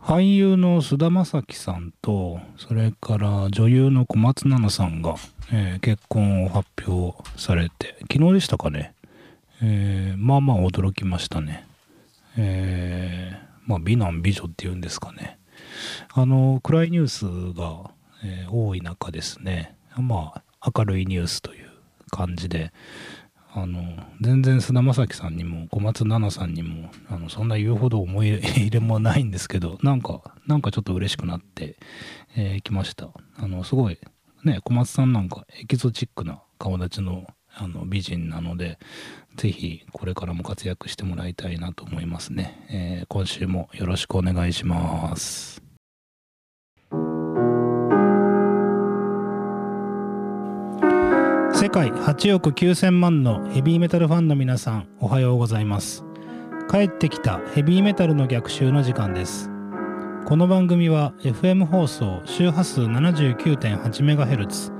俳優の菅田将暉さんとそれから女優の小松菜奈さんが、えー、結婚を発表されて昨日でしたかね、えー、まあまあ驚きましたね。えー、まあ美男美女っていうんですかね。あの暗いニュースが、え、多い中ですね。まあ明るいニュースという感じであの全然菅田将暉さんにも小松菜奈さんにもあのそんな言うほど思い入れもないんですけどなんかなんかちょっと嬉しくなってき、えー、ました。あのすごいね小松さんなんかエキゾチックな顔立ちのあの美人なので是非これからも活躍してもらいたいなと思いますね、えー、今週もよろしくお願いします。世界8億9000万のヘビーメタルファンの皆さんおはようございます。帰ってきたヘビーメタルの逆襲の時間です。この番組は FM 放送周波数 79.8MHz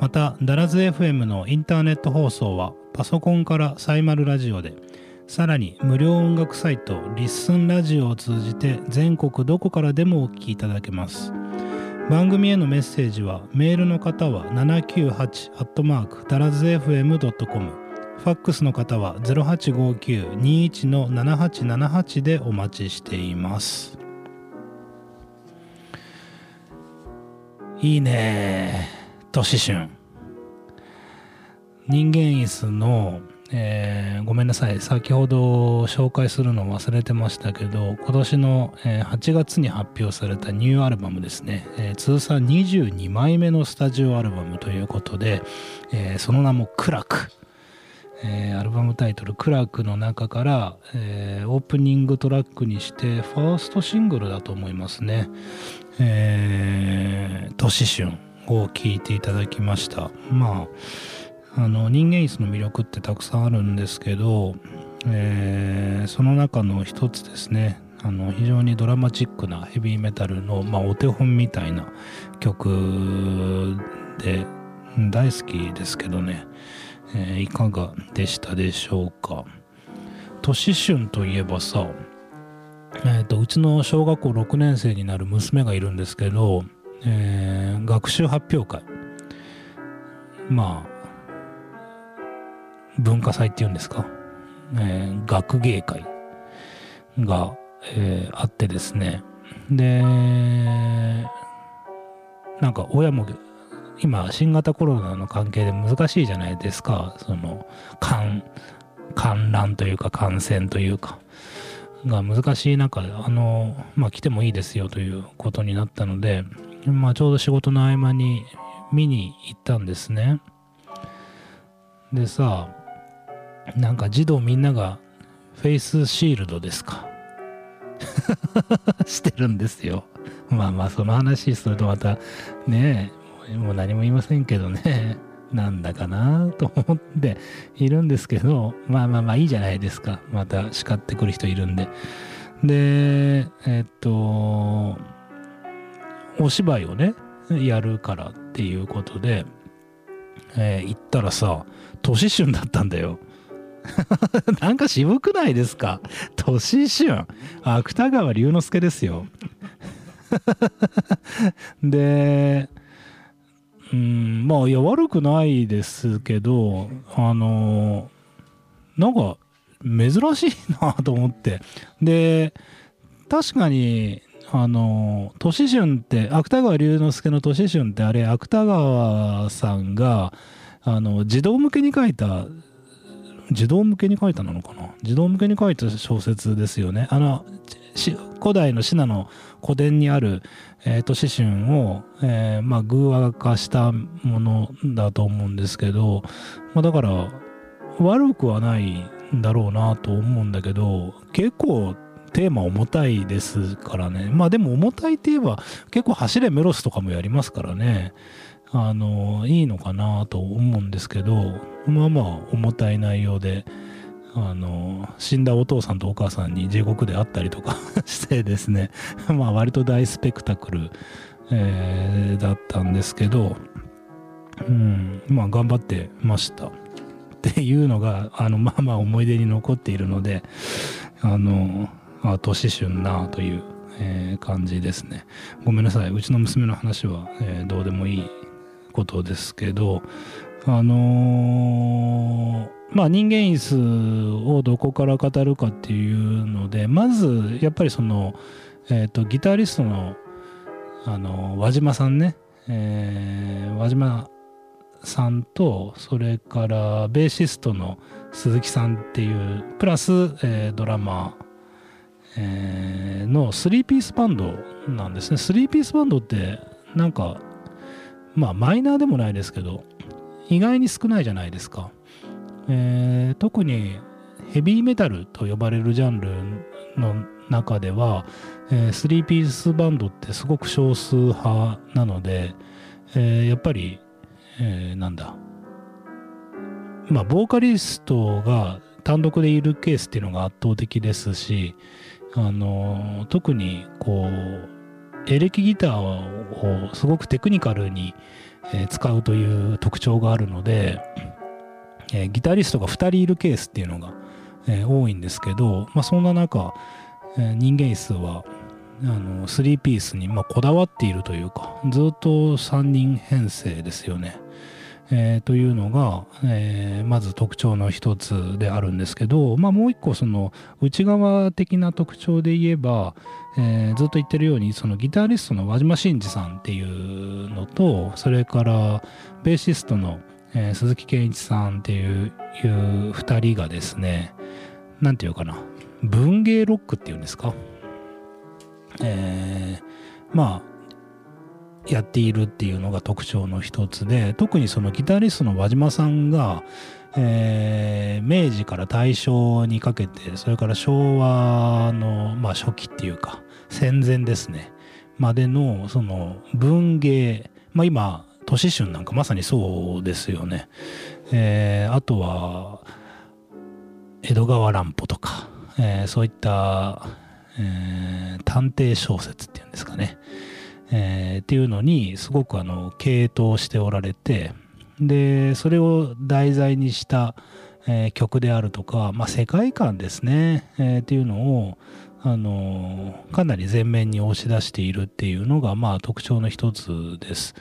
またダラズ FM のインターネット放送はパソコンからサイマルラジオでさらに無料音楽サイトリッスンラジオを通じて全国どこからでもお聴きいただけます。番組へのメッセージはメールの方は798ダラズ FM.com ファックスの方は0859-21-7878でお待ちしています。いいね。都市春。人間椅子のえー、ごめんなさい。先ほど紹介するの忘れてましたけど今年の、8月に発表されたニューアルバムですね、えー、通算22枚目のスタジオアルバムということで、えその名も「クラク」えアルバムタイトル「クラク」の中から、えオープニングトラックにしてファーストシングルだと思いますね「えー、年春」を聴いていただきました。まああの人間椅子の魅力ってたくさんあるんですけど、えー、その中の一つですねあの非常にドラマチックなヘビーメタルの、まあ、お手本みたいな曲で大好きですけどね、えー、いかがでしたでしょうか。年春といえばさ、えーと、うちの小学校6年生になる娘がいるんですけど、えー、学習発表会。まあ文化祭っていうんですか、えー、学芸会が、えー、あってですね。でなんか親も今新型コロナの関係で難しいじゃないですか。その観観覧というか感染というか。が難しい中あのまあ来てもいいですよということになったのでまあちょうど仕事の合間に見に行ったんですね。でさなんか児童みんながフェイスシールドですか？してるんですよ。まあまあその話するとまたねもう何も言いませんけどねなんだかなと思っているんですけどまあまあまあいいじゃないですかまた叱ってくる人いるんで。でえっとお芝居をねやるからっていうことで、えー、行ったらさ年春だったんだよ。なんか渋くないですか？年春芥川龍之介ですよ。でうんまあいや悪くないですけどあのなんか珍しいなと思って。で確かにあの年春って芥川龍之介の年春ってあれ芥川さんがあの児童向けに書いた児童向けに書いたのかな？児童向けに書いた小説ですよね。あの古代のシナの古典にある、えー、都市春を、えー、まあ、偶話化したものだと思うんですけど、まあ、だから悪くはないんだろうなと思うんだけど結構テーマ重たいですからね。まあでも重たいって言えば結構走れメロスとかもやりますからね。あのいいのかなと思うんですけどまあまあ重たい内容であの死んだお父さんとお母さんに地獄であったりとか してですね。まあ割と大スペクタクル、えー、だったんですけど、うん、まあ頑張ってました。っていうのがあのまあまあ思い出に残っているのであのあ年春なという、えー、感じですね。ごめんなさい。うちの娘の話は、えー、どうでもいいことですけどあのー、まあ人間椅子をどこから語るかっていうのでまずやっぱりその、えーと、ギタリストの、あの輪島さんね、えー、輪島さんとそれからベーシストの鈴木さんっていうプラス、えー、ドラマー、えー、の3ピースバンドなんですね。3ピースバンドってなんかまあマイナーでもないですけど意外に少ないじゃないですか、えー、特にヘビーメタルと呼ばれるジャンルの中では、えー、3ピースバンドってすごく少数派なので、えー、やっぱり、えー、なんだ。まあボーカリストが単独でいるケースっていうのが圧倒的ですしあの特にこうエレキギターをすごくテクニカルにえ、使うという特徴があるので、え、ギタリストが2人いるケースっていうのが、え、多いんですけど、まあ、そんな中、え人間椅子はあの3ピースに、ま、こだわっているというかずっと3人編成ですよね。えー、というのが、えー、まず特徴の一つであるんですけど、まあ、もう一個その内側的な特徴で言えば、えー、ずっと言ってるようにそのギタリストの輪島真司さんっていうのとそれからベーシストの、えー、鈴木健一さんっていういう2人がですね何て言うかな文芸ロックっていうんですか？えー、まあやっているっていうのが特徴の一つで特にそのギタリストの輪島さんが、えー、明治から大正にかけてそれから昭和の、まあ、初期っていうか戦前ですねまでのその文芸まあ今都市春なんかまさにそうですよね、えー、あとは江戸川乱歩とか、えー、そういった、えー、探偵小説っていうんですかね、えー、っていうのにすごくあの傾倒しておられてでそれを題材にした、えー、曲であるとか、まあ、世界観ですね、えー、っていうのをあのかなり前面に押し出しているっていうのがまあ特徴の一つです。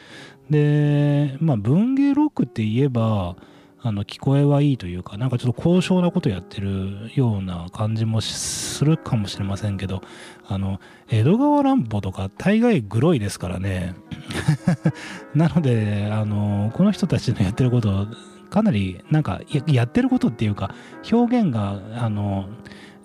でまあ文芸ロックって言えばあの聞こえはいいというかなんかちょっと高尚なことやってるような感じもするかもしれませんけどあの江戸川乱歩とか大概グロいですからね。なのであのこの人たちのやってることかなりなんかやってることっていうか表現があの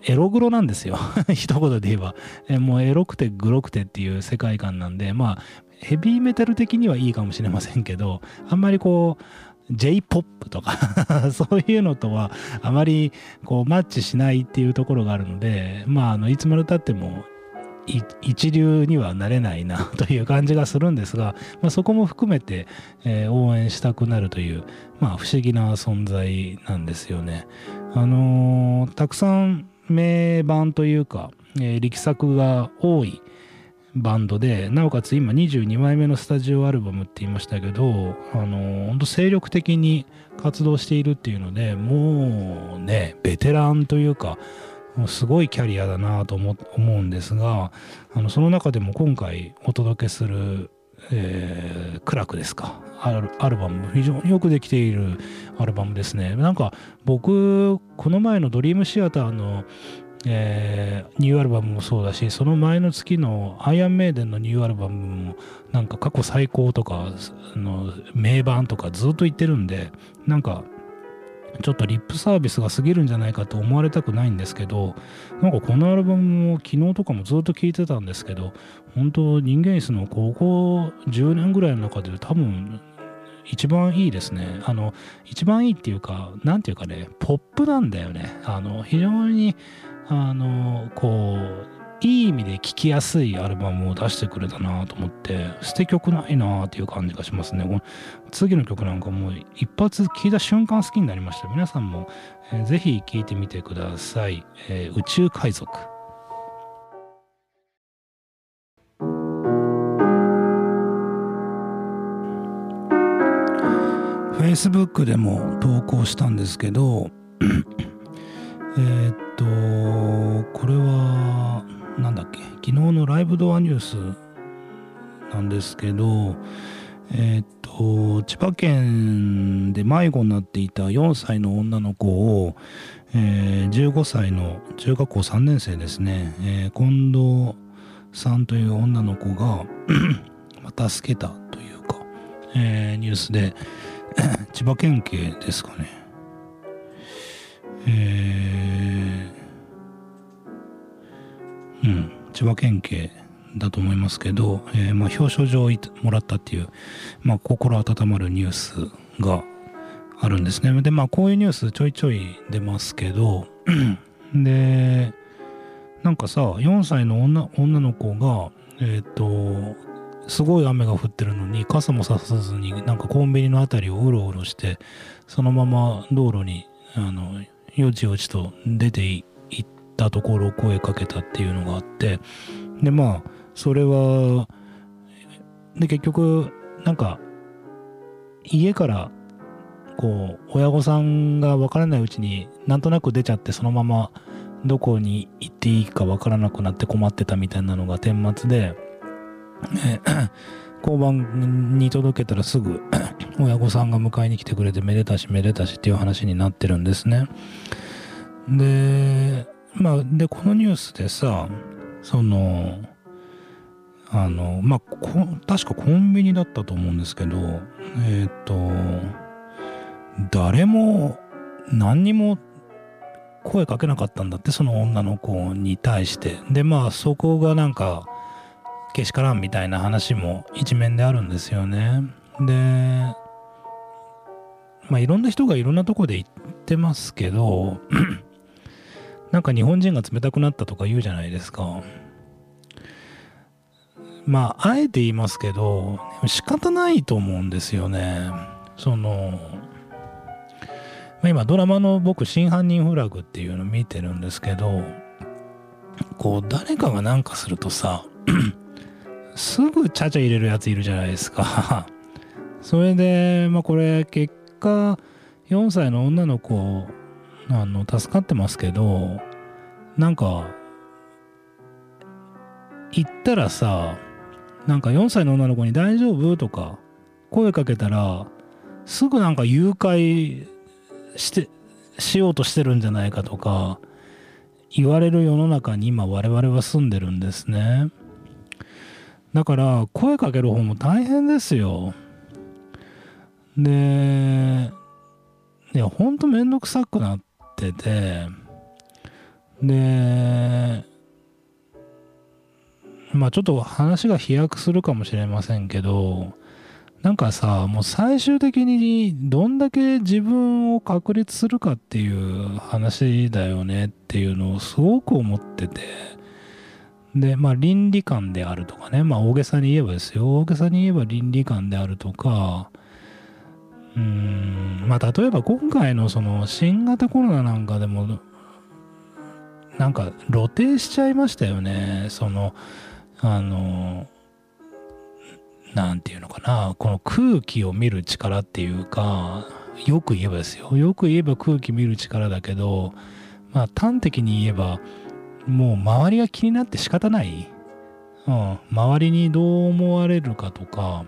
エログロなんですよ。一言で言えば。えもうエロくてグロくてっていう世界観なんでまあヘビーメタル的にはいいかもしれませんけどあんまりこう J-POP とか そういうのとはあまりこうマッチしないっていうところがあるのでまああのいつまでたっても一流にはなれないなという感じがするんですが、まあ、そこも含めて、えー、応援したくなるという、まあ、不思議な存在なんですよね。あのー、たくさん名盤というか、えー、力作が多いバンドでなおかつ今22枚目のスタジオアルバムって言いましたけどあの本当精力的に活動しているっていうのでもうねベテランというかすごいキャリアだなと思うんですがあのその中でも今回お届けする、えー、クラクですか。アルバム非常によくできているアルバムですね。なんか僕この前のドリームシアターのえー、ニューアルバムもそうだしその前の月のアイアンメイデンのニューアルバムもなんか過去最高とかの名盤とかずっと言ってるんでなんかちょっとリップサービスが過ぎるんじゃないかと思われたくないんですけどなんかこのアルバムも昨日とかもずっと聴いてたんですけど本当人間椅子のここ10年ぐらいの中で多分一番いいですね。あの、一番いいっていうか、なんていうかね、ポップなんだよね。あの、非常に、あのこういい意味で聴きやすいアルバムを出してくれたなと思って捨て曲ないなっていう感じがしますね。次の曲なんかもう一発聴いた瞬間好きになりました皆さんも、えー、ぜひ聴いてみてください、えー、宇宙海賊。Facebook でも投稿したんですけど え、っとライブドアニュースなんですけどえー、っと千葉県で迷子になっていた4歳の女の子を、えー、15歳の中学校3年生ですね、えー、近藤さんという女の子が 助けたというか、えー、ニュースで 千葉県警ですかね。えー、うん。千葉県警だと思いますけど、えー、まあ、表彰状をもらったっていう、まあ、心温まるニュースがあるんですね。で、まあ、こういうニュースちょいちょい出ますけど、で、なんかさ、4歳の女女の子が、えっ、ー、と、すごい雨が降ってるのに傘もささずになんかコンビニの辺りをうろうろしてそのまま道路にあのよちよちと出ていたところ声かけたっていうのがあってでまあそれはで結局なんか家からこう親御さんが分からないうちになんとなく出ちゃってそのままどこに行っていいか分からなくなって困ってたみたいなのが顛末で、え 交番に届けたらすぐ 親御さんが迎えに来てくれてめでたしめでたしっていう話になってるんですね。でまあでこのニュースでさそのあのまあ確かコンビニだったと思うんですけどえっ、ー、と誰も何にも声かけなかったんだってその女の子に対して。でまあそこがなんかけしからんみたいな話も一面であるんですよね。でまあいろんな人がいろんなとこで言ってますけどなんか日本人が冷たくなったとか言うじゃないですかまあ、あえて言いますけど、仕方ないと思うんですよね。その、まあ、今ドラマの僕、真犯人フラグっていうの見てるんですけど、こう、誰かがなんかするとさ、すぐちゃちゃ入れるやついるじゃないですか。それで、まあこれ、結果、4歳の女の子、あの、助かってますけど、なんか、行ったらさ、なんか4歳の女の子に大丈夫？とか声かけたらすぐなんか誘拐してしようとしてるんじゃないかとか言われる世の中に今我々は住んでるんですね。だから声かける方も大変ですよ。でいやほんとめんどくさくなってて。でまあちょっと話が飛躍するかもしれませんけど、なんかさ、もう最終的にどんだけ自分を確立するかっていう話だよねっていうのをすごく思ってて、で、まあ倫理観であるとかね、まあ大げさに言えばですよ、大げさに言えば倫理観であるとか、うん、まあ例えば今回のその新型コロナなんかでも、なんか露呈しちゃいましたよね、その、あの何て言うのかな。この空気を見る力っていうかよく言えばですよ。よく言えば空気見る力だけどまあ端的に言えばもう周りが気になって仕方ない、うん、周りにどう思われるかとか。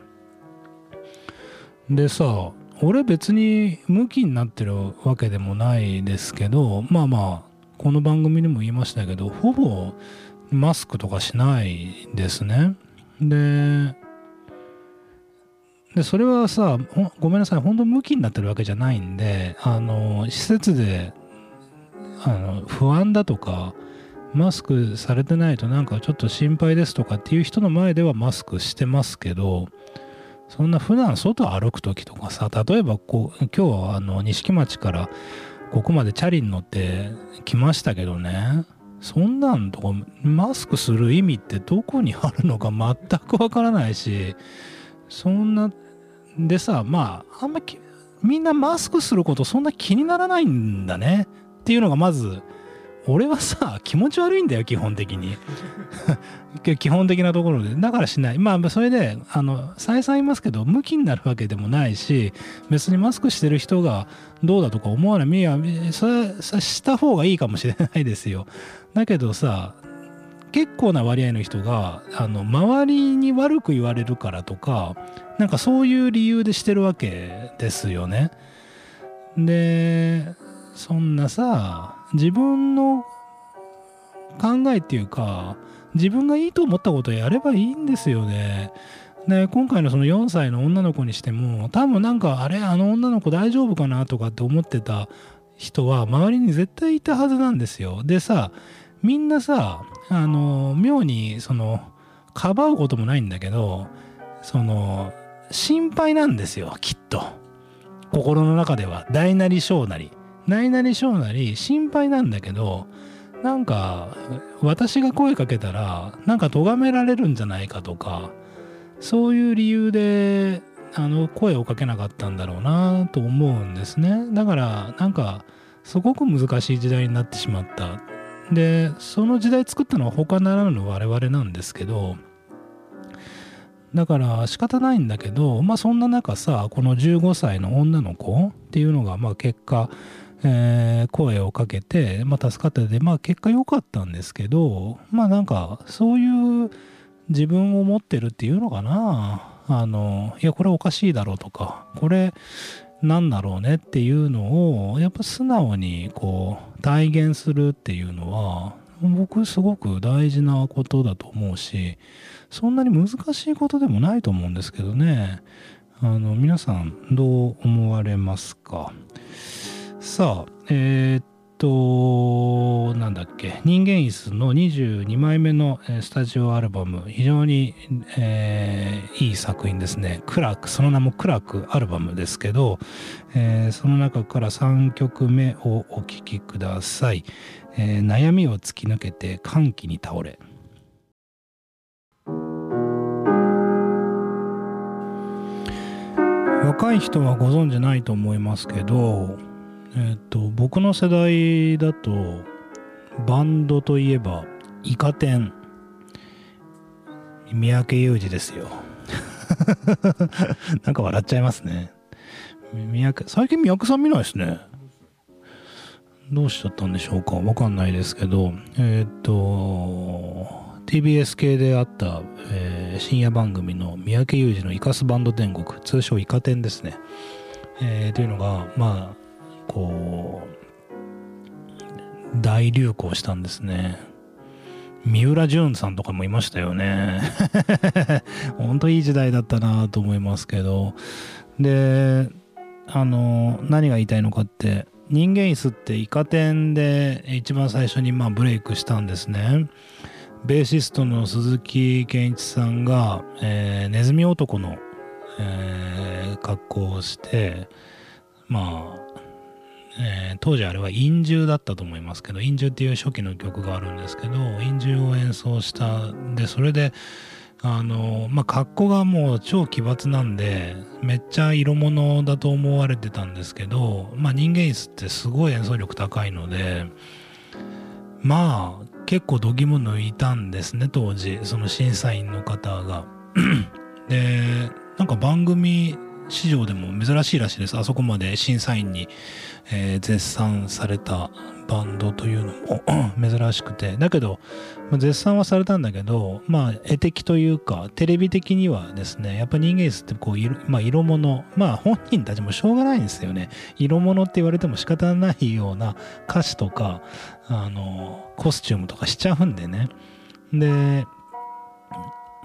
でさ俺別にムキになってるわけでもないですけどまあまあこの番組でも言いましたけどほぼマスクとかしないですね。で、でそれはさ、ごめんなさい、本当向きになってるわけじゃないんで、あの、施設で、あの、不安だとか、マスクされてないとなんかちょっと心配ですとかっていう人の前ではマスクしてますけど、そんな普段外歩く時とかさ、例えばこう、今日はあの、西木町からここまでチャリに乗って来ましたけどね、そんなんとかマスクする意味ってどこにあるのか 全くわからないし。そんなでさまああんまりみんなマスクすることそんな気にならないんだね。っていうのがまず俺はさ気持ち悪いんだよ基本的に。基本的なところで。だからしない。まあそれであの再三言いますけど向きになるわけでもないし別にマスクしてる人がどうだとか思わない。いやそれした方がいいかもしれないですよ。だけどさ結構な割合の人があの周りに悪く言われるからとかなんかそういう理由でしてるわけですよね。でそんなさ自分の考えっていうか自分がいいと思ったことをやればいいんですよね。で今回のその4歳の女の子にしても多分なんかあれあの女の子大丈夫かなとかって思ってた人は周りに絶対いたはずなんですよ。でさみんなさあの妙にそのかばうこともないんだけどその心配なんですよきっと心の中では大なり小なり大なり小なり心配なんだけどなんか私が声かけたらなんか咎められるんじゃないかとかそういう理由であの声をかけなかったんだろうなと思うんですね。だからなんかすごく難しい時代になってしまった。でその時代作ったのは他ならぬ我々なんですけどだから仕方ないんだけどまあそんな中さこの15歳の女の子っていうのがまあ結果、えー、声をかけて、まあ、助かったでまあ結果良かったんですけどまあなんかそういう自分を持ってるっていうのかな。あのいやこれおかしいだろうとかこれなんだろうねっていうのをやっぱ素直にこう体現するっていうのは僕すごく大事なことだと思うしそんなに難しいことでもないと思うんですけどね。あの皆さんどう思われますか？さあえー、っと、なんだっけ、人間椅子の22枚目のスタジオアルバム、非常に、えー、いい作品ですね。クラーク、その名もクラークアルバムですけど、えー、その中から3曲目をお聴きください。えー、悩みを突き抜けて歓喜に倒れ。若い人はご存じないと思いますけど、えっ、と僕の世代だとバンドといえばイカ天。三宅裕二ですよ。なんか笑っちゃいますね。三宅最近三宅さん見ないですね。どうしちゃったんでしょうか。わかんないですけど。えっ、と TBS 系であった、えー、深夜番組の三宅裕二のイカスバンド天国通称イカ天ですね、えー、というのがまあこう大流行したんですね。三浦淳さんとかもいましたよね。ほんといい時代だったなと思いますけど。であの何が言いたいのかって人間椅子ってイカ天で一番最初にまあブレイクしたんですね。ベーシストの鈴木健一さんが、えー、ネズミ男の、えー、格好をしてまあえー、当時あれは陰獣だったと思いますけど陰獣っていう初期の曲があるんですけど陰獣を演奏したでそれであのまあ格好がもう超奇抜なんでめっちゃ色物だと思われてたんですけどまあ人間椅子ってすごい演奏力高いのでまあ結構度肝抜いたんですね当時その審査員の方が。でなんか番組史上でも珍しいらしいです。あそこまで審査員にえー、絶賛されたバンドというのも 珍しくて。だけど、まあ、絶賛はされたんだけどまあ絵的というかテレビ的にはですねやっぱ人間椅ってこう色,、まあ、色物まあ本人たちもしょうがないんですよね。色物って言われても仕方ないような歌詞とかあのコスチュームとかしちゃうんでね。で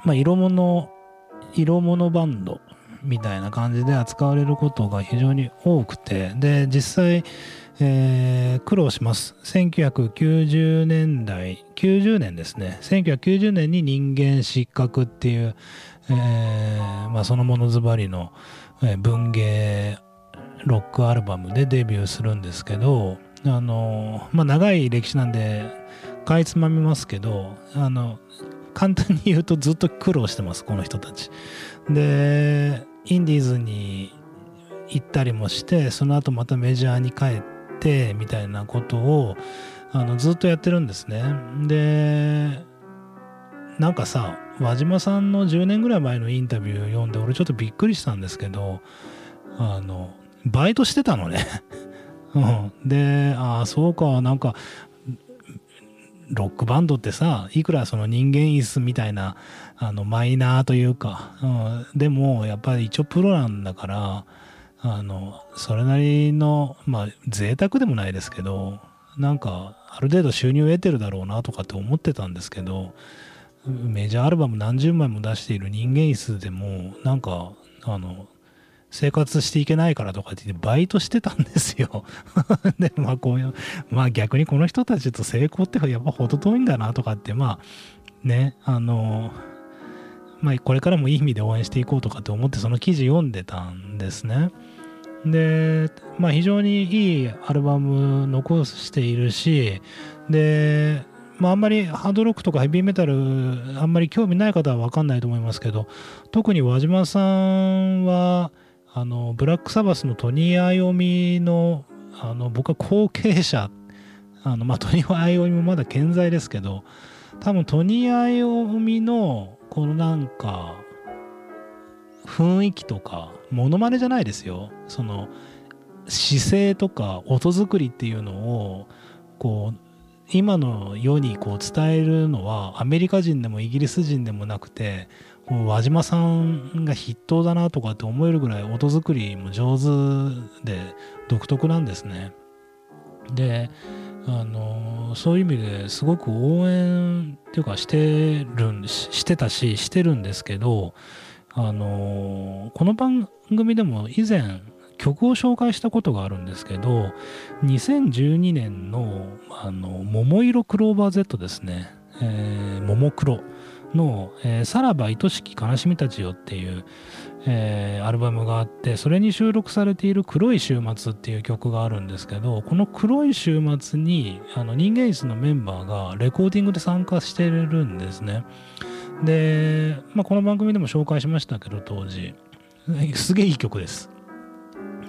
まあ色物色物バンドみたいな感じで扱われることが非常に多くて。で実際、えー、苦労します。1990年代90年ですね。1990年に人間失格っていう、えーまあ、そのものズバリの文芸ロックアルバムでデビューするんですけどあのまあ長い歴史なんでかいつまみますけどあの簡単に言うとずっと苦労してますこの人たち。でインディーズに行ったりもしてその後またメジャーに帰ってみたいなことをあのずっとやってるんですね。でなんかさ輪島さんの10年ぐらい前のインタビューを読んで俺ちょっとびっくりしたんですけどあのバイトしてたのね。うん、でああそうかなんかロックバンドってさいくらその人間椅子みたいなあのマイナーというか、うん、でもやっぱり一応プロなんだからあのそれなりのまあ贅沢でもないですけどなんかある程度収入を得てるだろうなとかって思ってたんですけどメジャーアルバム何十枚も出している人間椅子でもなんかあの生活していけないからとかって言ってバイトしてたんですよ。でまあこういうまあ逆にこの人たちと成功ってやっぱ程遠いんだなとかってまあねあのまあこれからもいい意味で応援していこうとかって思ってその記事読んでたんですね。でまあ非常にいいアルバム残しているしでまあ、あんまりハードロックとかヘビーメタルあんまり興味ない方は分かんないと思いますけど特に輪島さんはあのブラックサバスのトニー・アイオミのあの僕は後継者。あの、まあ、トニー・アイオミもまだ健在ですけど多分トニー・アイオミのこのなんか雰囲気とかモノマネじゃないですよ。その姿勢とか音作りっていうのをこう今の世にこう伝えるのはアメリカ人でもイギリス人でもなくて輪島さんが筆頭だなとかって思えるぐらい音作りも上手で独特なんですね。であのそういう意味ですごく応援っていうかしてるしてたししてるんですけどあのこの番組でも以前曲を紹介したことがあるんですけど2012年のあの「桃色クローバー Z」ですね、えー、ももクロの、えー、さらば愛しき悲しみたちよっていう、えー、アルバムがあってそれに収録されている黒い週末っていう曲があるんですけどこの黒い週末にあの人間椅子のメンバーがレコーディングで参加してるんですね。で、まあ、この番組でも紹介しましたけど当時。すげえいい曲です。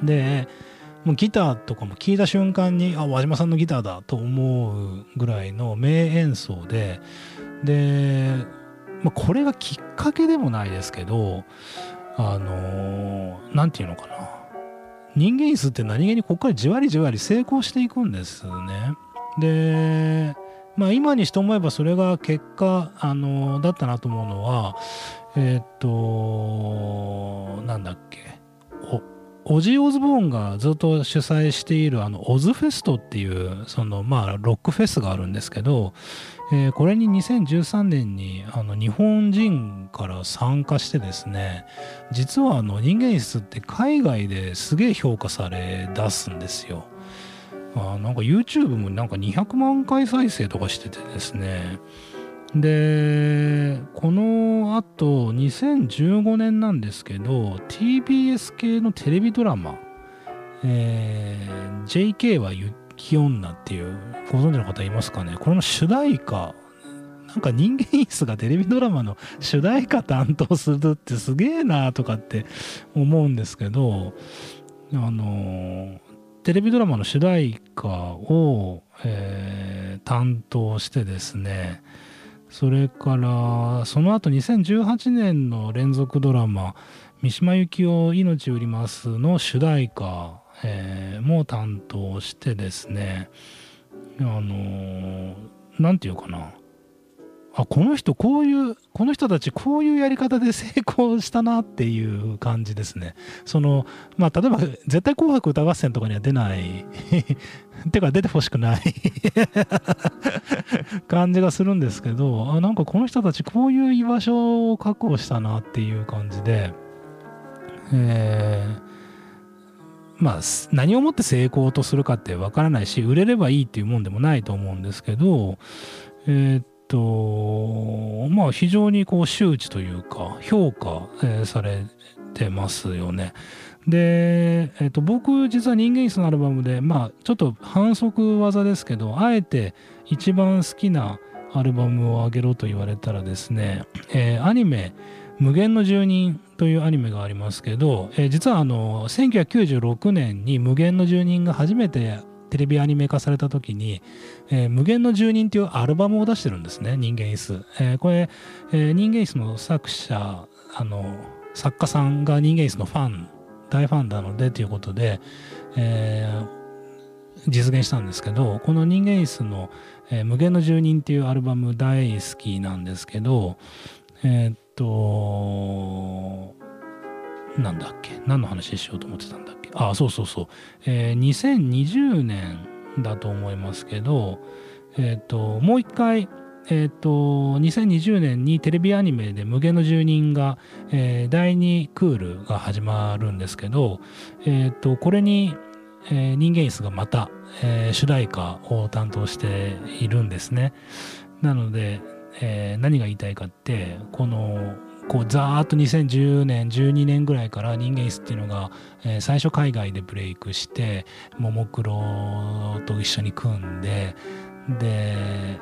でもうギターとかも聴いた瞬間にあ輪島さんのギターだと思うぐらいの名演奏ででまあ、これがきっかけでもないですけど、あのー、て言うのかな。人間椅子って何気にここからじわりじわり成功していくんですね。で、まあ今にして思えばそれが結果、あのー、だったなと思うのは、えー、っと、なんだっけ。オジー・オズボーンがずっと主催しているあのオズフェストっていうそのまあロックフェスがあるんですけどえー、これに2013年にあの日本人から参加してですね実はあの人間椅子って海外ですげえ評価され出すんですよ。あなんか YouTube もなんか200万回再生とかしててですねでこのあと2015年なんですけど TBS 系のテレビドラマ「えー、JK は雪女っていうご存知の方いますかね？これの主題歌なんか人間椅子がテレビドラマの主題歌担当するってすげえなとかって思うんですけどあのテレビドラマの主題歌を、えー、担当してですねそれからその後2018年の連続ドラマ「三島由紀夫命売ります」の主題歌えー、も担当してですねあの何、て言うかな。あこの人こういうこの人たちこういうやり方で成功したなっていう感じですね。そのまあ例えば絶対「紅白歌合戦」とかには出ない。てか出てほしくない。感じがするんですけどあなんかこの人たちこういう居場所を確保したなっていう感じで。えーまあ、何をもって成功とするかってわからないし、売れればいいっていうもんでもないと思うんですけど、えー、と、まあ、非常にこう、周知というか、評価、えー、されてますよね。で、えっと、僕、実は人間椅子のアルバムで、まあ、ちょっと反則技ですけど、あえて一番好きなアルバムをあげろと言われたらですね、えー、アニメ、無限の住人というアニメがありますけど、えー、実はあの1996年に無限の住人が初めてテレビアニメ化された時に、えー、無限の住人っていうアルバムを出してるんですね人間椅子、えー、これ、えー、人間椅子の作者あの作家さんが人間椅子のファン大ファンなのでということで、え実現したんですけどこの人間椅子の、え無限の住人」っていうアルバム大好きなんですけどえっとなんだっけ？何の話しようと思ってたんだっけ？ああそうそうそう、えー2020年だと思いますけどえーっともう一回えーっと2020年にテレビアニメで「無限の住人が」えー第2クールが始まるんですけど、えーっとこれに、えー人間椅子がまた、えー主題歌を担当しているんですね。なので、えー何が言いたいかってこのこうザーッと2010年12年ぐらいから人間椅子っていうのが、えー最初海外でブレイクしてももクロと一緒に組んでで、え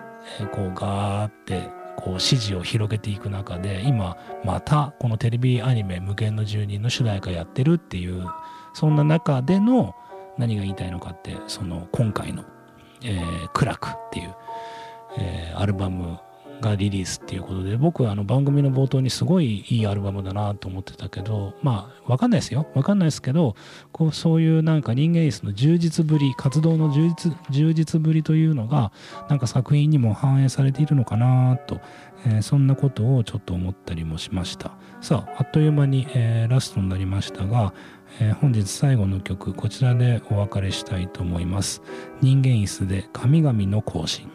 こうガーってこう支持を広げていく中で今またこのテレビアニメ「無限の住人」の主題歌やってるっていうそんな中での何が言いたいのかってその今回の「えー、クラク」っていう、えーアルバムがリリースっていうことで僕はあの番組の冒頭にすごいいいアルバムだなと思ってたけどまあわかんないですよ。わかんないですけどこうそういうなんか人間椅子の充実ぶり活動の充実充実ぶりというのがなんか作品にも反映されているのかなと、えーそんなことをちょっと思ったりもしました。さああっという間に、えーラストになりましたが、えー本日最後の曲こちらでお別れしたいと思います。人間椅子で神々の行進。